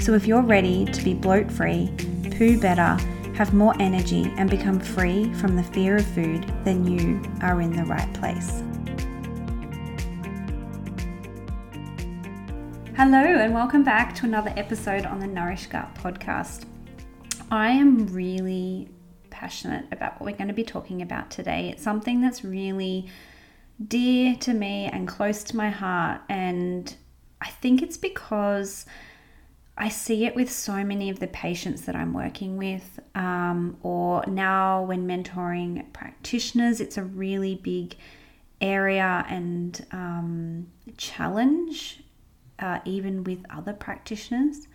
So if you're ready to be bloat free, poo better, have more energy, and become free from the fear of food, then you are in the right place. Hello, and welcome back to another episode on the Nourish Gut podcast. I am really passionate about what we're going to be talking about today. It's something that's really dear to me and close to my heart, and I think it's because I see it with so many of the patients that I'm working with, um, or now when mentoring practitioners, it's a really big area and um, challenge, uh, even with other practitioners.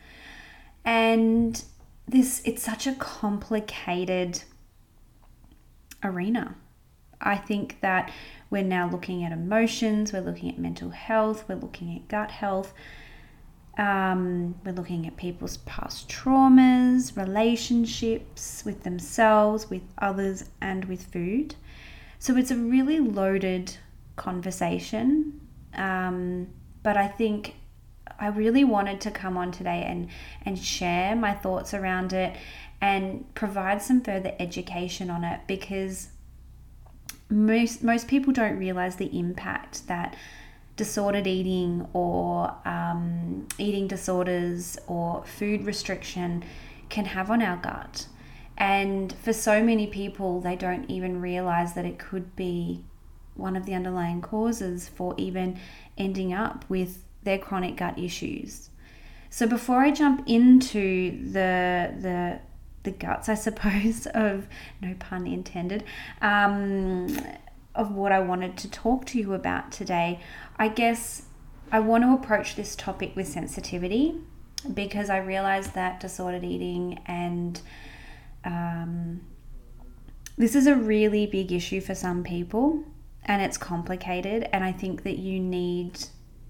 And this, it's such a complicated arena. I think that we're now looking at emotions, we're looking at mental health, we're looking at gut health um, we're looking at people's past traumas, relationships with themselves, with others, and with food. So it's a really loaded conversation. Um, but I think I really wanted to come on today and, and share my thoughts around it and provide some further education on it because most, most people don't realize the impact that disordered eating or um, eating disorders or food restriction can have on our gut. And for so many people, they don't even realize that it could be one of the underlying causes for even ending up with their chronic gut issues. So before I jump into the the the guts, I suppose, of no pun intended, um, of what I wanted to talk to you about today, I guess I want to approach this topic with sensitivity because I realize that disordered eating and um, this is a really big issue for some people and it's complicated. And I think that you need,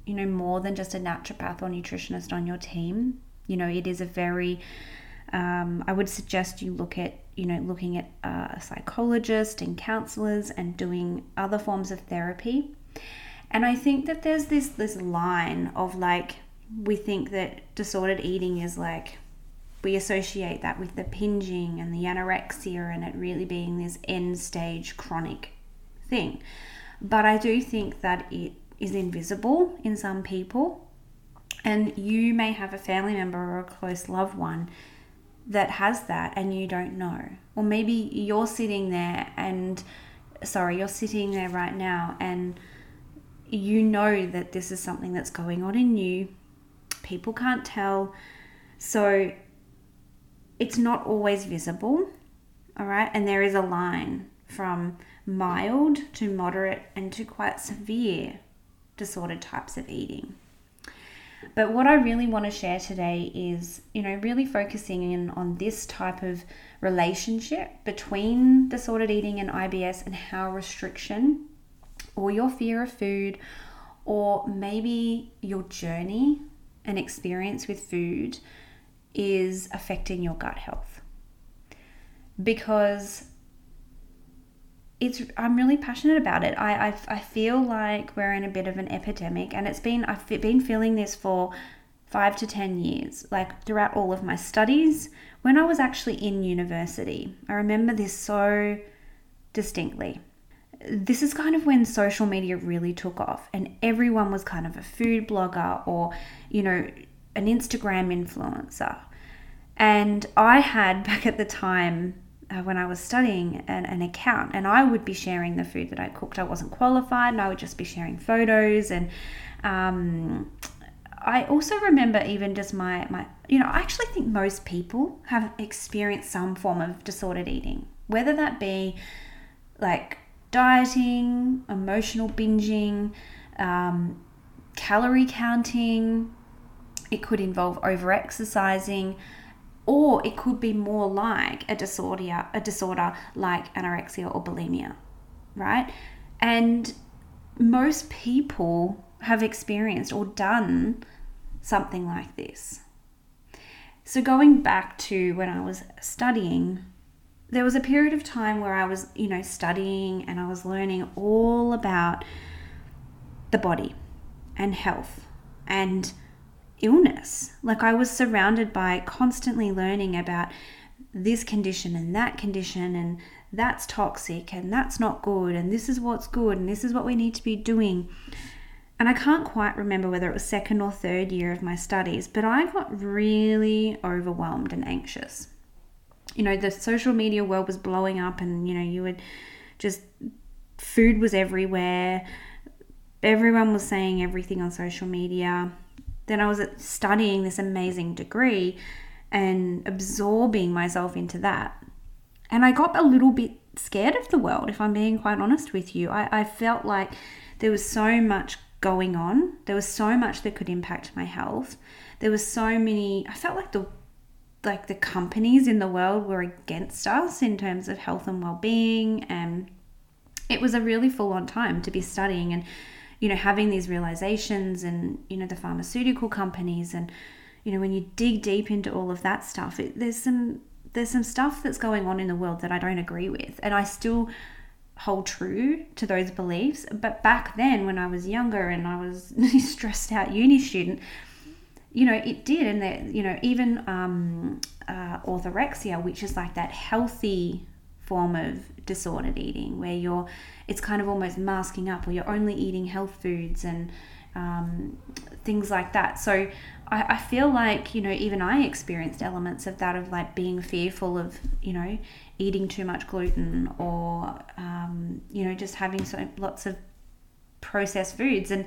you know, more than just a naturopath or nutritionist on your team. You know, it is a very, um, I would suggest you look at, you know, looking at uh, a psychologist and counselors and doing other forms of therapy and I think that there's this this line of like we think that disordered eating is like we associate that with the pinging and the anorexia and it really being this end stage chronic thing. But I do think that it is invisible in some people. And you may have a family member or a close loved one that has that and you don't know. Or maybe you're sitting there and, sorry, you're sitting there right now and you know that this is something that's going on in you. People can't tell. So it's not always visible. All right. And there is a line from mild to moderate and to quite severe disordered types of eating. But what I really want to share today is, you know, really focusing in on this type of relationship between disordered eating and IBS and how restriction or your fear of food, or maybe your journey and experience with food is affecting your gut health. Because it's I'm really passionate about it. I, I, I feel like we're in a bit of an epidemic, and it's been I've been feeling this for five to ten years, like throughout all of my studies. When I was actually in university, I remember this so distinctly this is kind of when social media really took off and everyone was kind of a food blogger or, you know, an Instagram influencer. And I had back at the time uh, when I was studying an, an, account and I would be sharing the food that I cooked. I wasn't qualified and I would just be sharing photos and um, I also remember even just my, my, you know, I actually think most people have experienced some form of disordered eating, whether that be like dieting, emotional binging, um, calorie counting, it could involve over exercising, or it could be more like a disorder, a disorder like anorexia or bulimia, right? And most people have experienced or done something like this. So, going back to when I was studying, there was a period of time where I was, you know, studying and I was learning all about the body and health and illness. Like I was surrounded by constantly learning about this condition and that condition and that's toxic and that's not good and this is what's good and this is what we need to be doing. And I can't quite remember whether it was second or third year of my studies, but I got really overwhelmed and anxious. You know, the social media world was blowing up and you know, you would just food was everywhere. Everyone was saying everything on social media. Then I was studying this amazing degree and absorbing myself into that. And I got a little bit scared of the world, if I'm being quite honest with you. I, I felt like there was so much going on, there was so much that could impact my health. There was so many, I felt like the like the companies in the world were against us in terms of health and well-being and it was a really full on time to be studying and you know, having these realizations and, you know, the pharmaceutical companies and, you know, when you dig deep into all of that stuff, it, there's some there's some stuff that's going on in the world that I don't agree with. And I still hold true to those beliefs. But back then, when I was younger and I was stressed out uni student, you know, it did. And that, you know, even um, uh, orthorexia, which is like that healthy form of disordered eating where you're it's kind of almost masking up or you're only eating health foods and um, things like that. So I, I feel like you know even i experienced elements of that of like being fearful of you know eating too much gluten or um, you know just having so lots of processed foods. And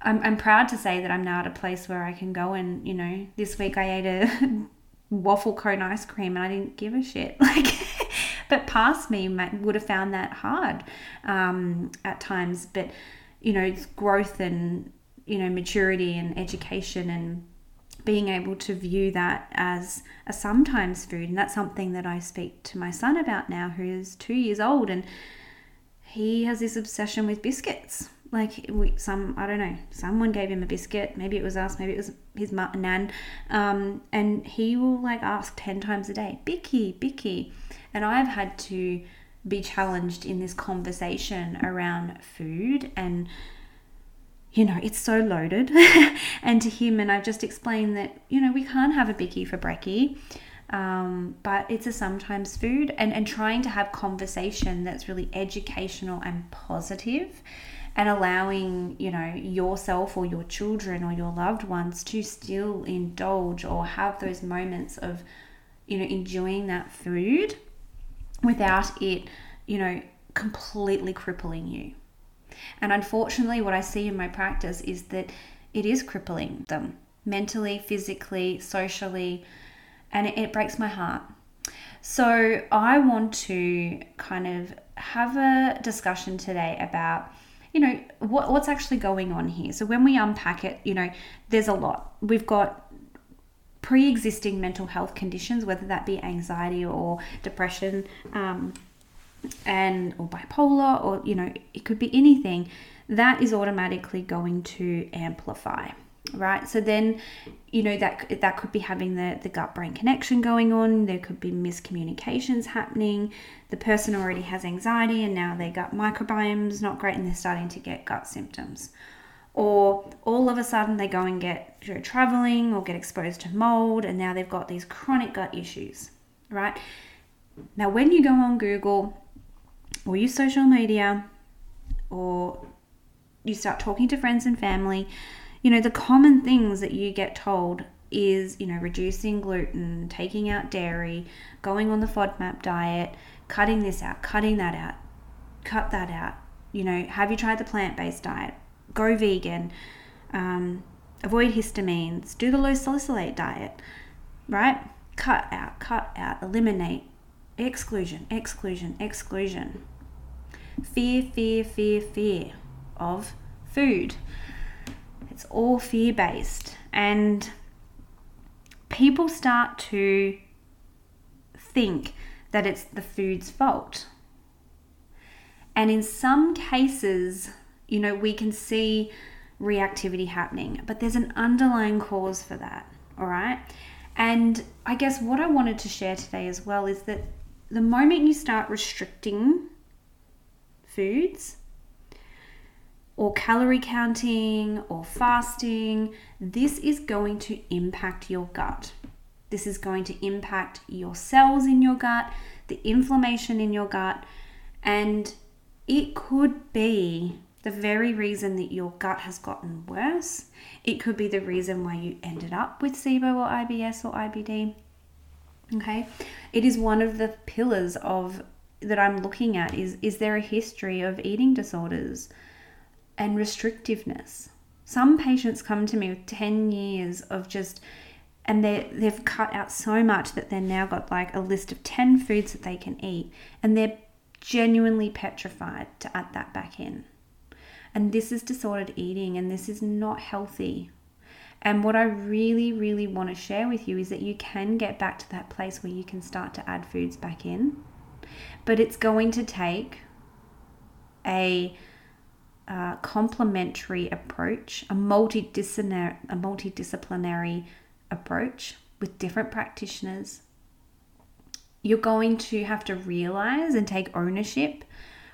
I'm, I'm proud to say that i'm now at a place where i can go and you know this week i ate a waffle cone ice cream and i didn't give a shit. Like but past me would have found that hard um, at times. But you know, it's growth and you know maturity and education and being able to view that as a sometimes food, and that's something that I speak to my son about now, who is two years old, and he has this obsession with biscuits like we, some i don't know someone gave him a biscuit. Maybe it was us maybe it was his mum nan. Um, and he will like ask 10 times a day bicky bicky. And i've had to be challenged in this conversation around food and you know it's so loaded. And to him and i've just explained that you know we can't have a bicky for brekkie. Um, but it's a sometimes food and, and trying to have conversation that's really educational and positive and allowing you know yourself or your children or your loved ones to still indulge or have those moments of you know enjoying that food without it you know completely crippling you. And unfortunately what i see in my practice is that it is crippling them mentally physically socially and it, it breaks my heart. So i want to kind of have a discussion today about you know, what, what's actually going on here. So when we unpack it, you know, there's a lot. We've got pre existing mental health conditions, whether that be anxiety or depression. Um, and or bipolar or you know it could be anything that is automatically going to amplify right? So then you know that that could be having the the gut brain connection going on there could be miscommunications happening the person already has anxiety and now their gut microbiome's not great and they're starting to get gut symptoms. Or all of a sudden they go and get you know, traveling or get exposed to mold and now they've got these chronic gut issues right? Now when you go on google or use social media or you start talking to friends and family you know, the common things that you get told is, you know, reducing gluten, taking out dairy, going on the FODMAP diet, cutting this out, cutting that out, cut that out. You know, have you tried the plant based diet? Go vegan, um, avoid histamines, do the low salicylate diet, right? Cut out, cut out, eliminate, exclusion, exclusion, exclusion. Fear, fear, fear, fear of food. It's all fear based. And people start to think that it's the food's fault. And in some cases, you know, we can see reactivity happening, but there's an underlying cause for that, all right? And I guess what I wanted to share today as well is that the moment you start restricting foods, or calorie counting or fasting, this is going to impact your gut. This is going to impact your cells in your gut, the inflammation in your gut, and it could be the very reason that your gut has gotten worse. It could be the reason why you ended up with SIBO or IBS or IBD. Okay? It is one of the pillars of that I'm looking at is is there a history of eating disorders? And restrictiveness. Some patients come to me with 10 years of just, and they they've cut out so much that they've now got like a list of 10 foods that they can eat, and they're genuinely petrified to add that back in. And this is disordered eating, and this is not healthy. And what I really, really want to share with you is that you can get back to that place where you can start to add foods back in. But it's going to take a complementary approach, a multidisciplinary, a multidisciplinary approach with different practitioners. You're going to have to realize and take ownership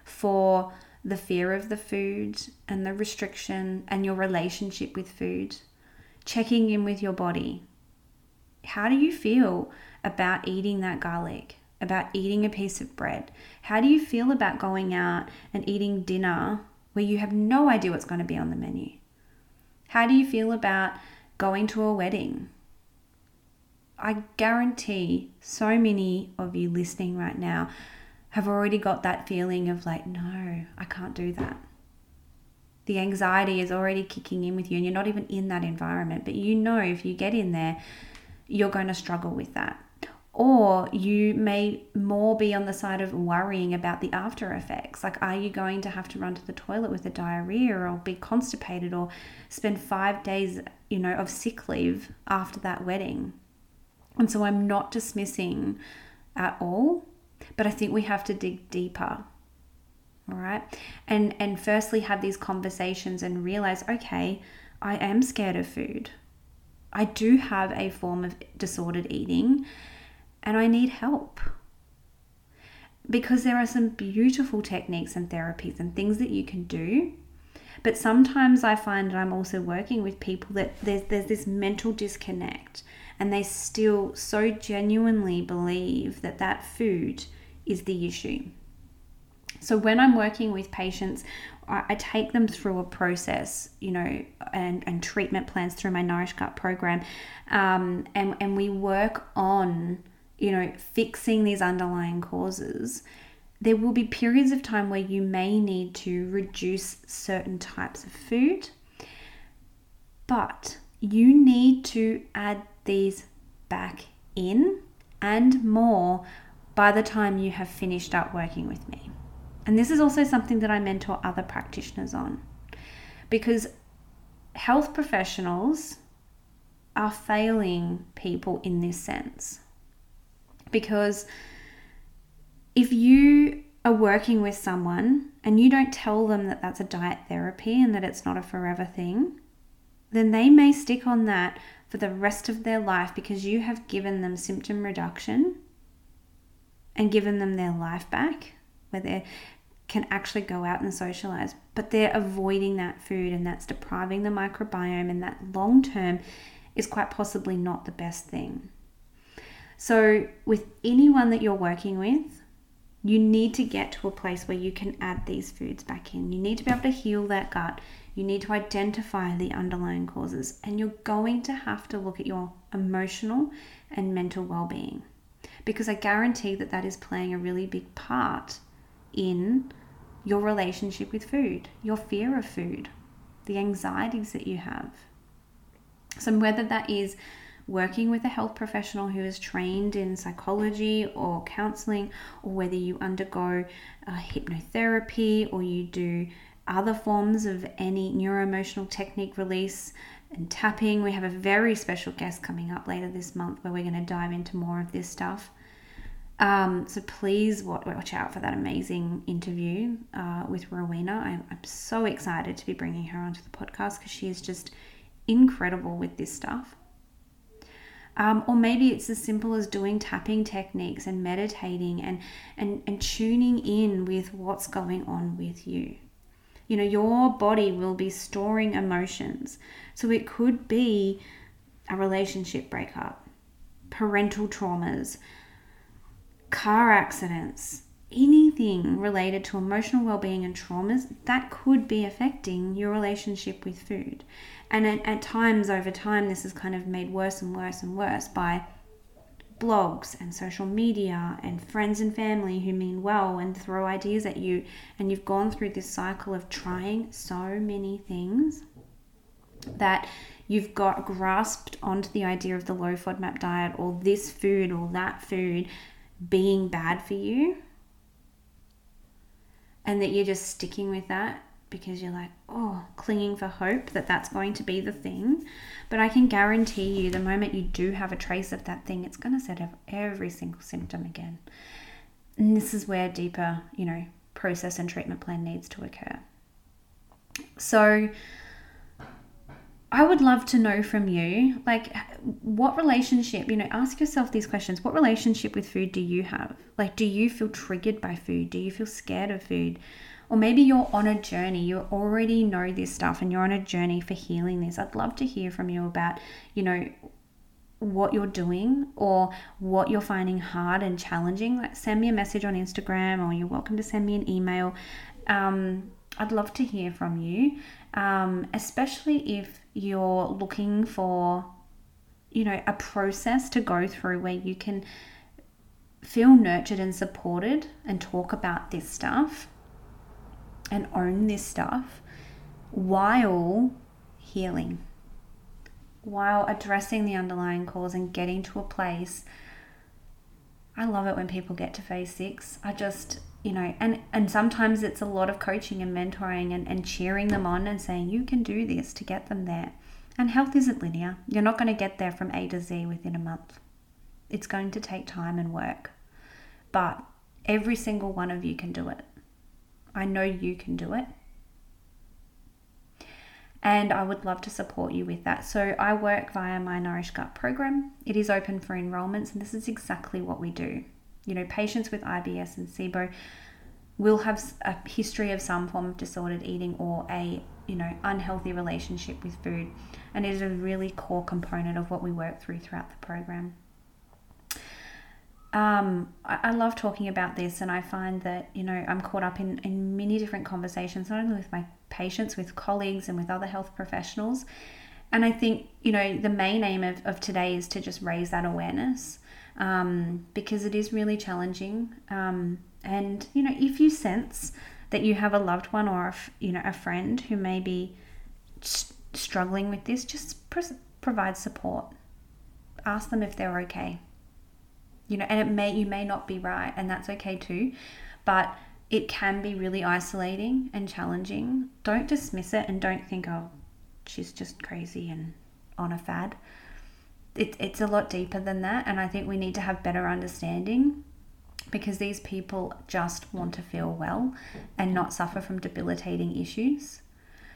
for the fear of the food and the restriction and your relationship with food. Checking in with your body. How do you feel about eating that garlic? About eating a piece of bread? How do you feel about going out and eating dinner where you have no idea what's going to be on the menu? How do you feel about going to a wedding? I guarantee so many of you listening right now have already got that feeling of like, no, I can't do that. The anxiety is already kicking in with you, and you're not even in that environment, but you know if you get in there, you're going to struggle with that or you may more be on the side of worrying about the after effects. Like are you going to have to run to the toilet with a diarrhea or be constipated or spend 5 days you know of sick leave after that wedding? And so I'm not dismissing at all but I think we have to dig deeper all right? And and firstly have these conversations and realize okay I am scared of food. I do have a form of disordered eating and I need help. Because there are some beautiful techniques and therapies and things that you can do. But sometimes I find that I'm also working with people that there's, there's this mental disconnect and they still so genuinely believe that that food is the issue. So when I'm working with patients, I, take them through a process, you know, and, and treatment plans through my Nourish Gut program. Um, and, and we work on you know, fixing these underlying causes, there will be periods of time where you may need to reduce certain types of food, but you need to add these back in and more by the time you have finished up working with me. And this is also something that I mentor other practitioners on. Because health professionals are failing people in this sense because if you are working with someone and you don't tell them that that's a diet therapy and that it's not a forever thing, then they may stick on that for the rest of their life because you have given them symptom reduction and given them their life back where they can actually go out and socialize, but they're avoiding that food and that's depriving the microbiome, and that long term is quite possibly not the best thing. So, with anyone that you're working with, you need to get to a place where you can add these foods back in. You need to be able to heal that gut. You need to identify the underlying causes, and you're going to have to look at your emotional and mental well being because I guarantee that that is playing a really big part in your relationship with food, your fear of food, the anxieties that you have. So, whether that is working with a health professional who is trained in psychology or counseling, or whether you undergo uh, hypnotherapy or you do other forms of any neuroemotional technique release and tapping. We have a very special guest coming up later this month where we're going to dive into more of this stuff. Um, so please watch out for that amazing interview uh, with Rowena. I'm, I'm so excited to be bringing her onto the podcast because she is just incredible with this stuff. Um, or maybe it's as simple as doing tapping techniques and meditating and, and, and tuning in with what's going on with you. You know, your body will be storing emotions. So it could be a relationship breakup, parental traumas, car accidents, anything related to emotional well-being and traumas that could be affecting your relationship with food and at, at, times over time this is kind of made worse and worse and worse by blogs and social media and friends and family who mean well and throw ideas at you. And you've gone through this cycle of trying so many things that you've got grasped onto the idea of the low FODMAP diet or this food or that food being bad for you. And that you're just sticking with that because you're like, oh, clinging for hope that that's going to be the thing. But I can guarantee you, the moment you do have a trace of that thing, it's going to set up every single symptom again. And this is where deeper, you know, process and treatment plan needs to occur. So, I would love to know from you, like, what relationship, you know, ask yourself these questions. What relationship with food do you have? Like, do you feel triggered by food? Do you feel scared of food? Or maybe you're on a journey, you already know this stuff and you're on a journey for healing this. I'd love to hear from you about, you know, what you're doing or what you're finding hard and challenging. Like, send me a message on Instagram or you're welcome to send me an email. Um, I'd love to hear from you, um, especially if you're looking for, you know, a process to go through where you can feel nurtured and supported and talk about this stuff and own this stuff while healing, while addressing the underlying cause and getting to a place. I love it when people get to phase six. I just, you know, and, and sometimes it's a lot of coaching and mentoring and, and cheering them on and saying, you can do this to get them there. And health isn't linear. You're not going to get there from A to Z within a month. It's going to take time and work. But every single one of you can do it. I know you can do it. And I would love to support you with that. So I work via my Nourish Gut program. It is open for enrollments, and this is exactly what we do. You know, patients with IBS and SIBO will have a history of some form of disordered eating or a you know unhealthy relationship with food and it is a really core component of what we work through throughout the program um, I, I, love talking about this and i find that you know i'm caught up in, in many different conversations not only with my patients with colleagues and with other health professionals and i think you know the main aim of, of today is to just raise that awareness um, because it is really challenging um, and you know if you sense that you have a loved one or a, you know a friend who may be struggling with this, just provide support. Ask them if they're okay. You know, and it may you may not be right, and that's okay too, but it can be really isolating and challenging. Don't dismiss it and don't think, oh, she's just crazy and on a fad. It, it's a lot deeper than that, and I think we need to have better understanding because these people just want to feel well and not suffer from debilitating issues.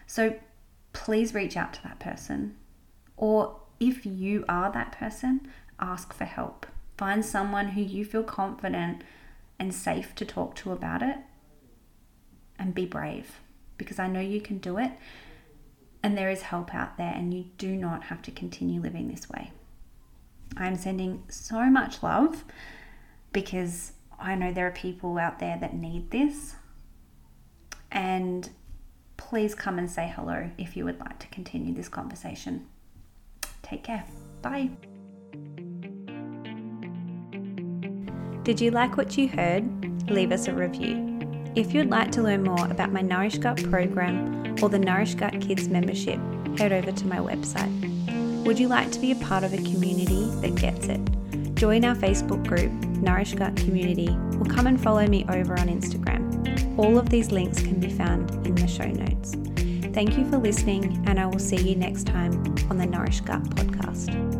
So please reach out to that person. Or if you are that person, ask for help. Find someone who you feel confident and safe to talk to about it and be brave because I know you can do it and there is help out there and you do not have to continue living this way. I'm sending so much love because I know there are people out there that need this. And please come and say hello if you would like to continue this conversation. Take care. Bye. Did you like what you heard? Leave us a review. If you'd like to learn more about my Nourish Gut program or the Nourish Gut Kids membership, head over to my website. Would you like to be a part of a community that gets it? Join our Facebook group, Nourish Gut Community, or come and follow me over on Instagram. All of these links can be found in the show notes. Thank you for listening, and I will see you next time on the Nourish Gut podcast.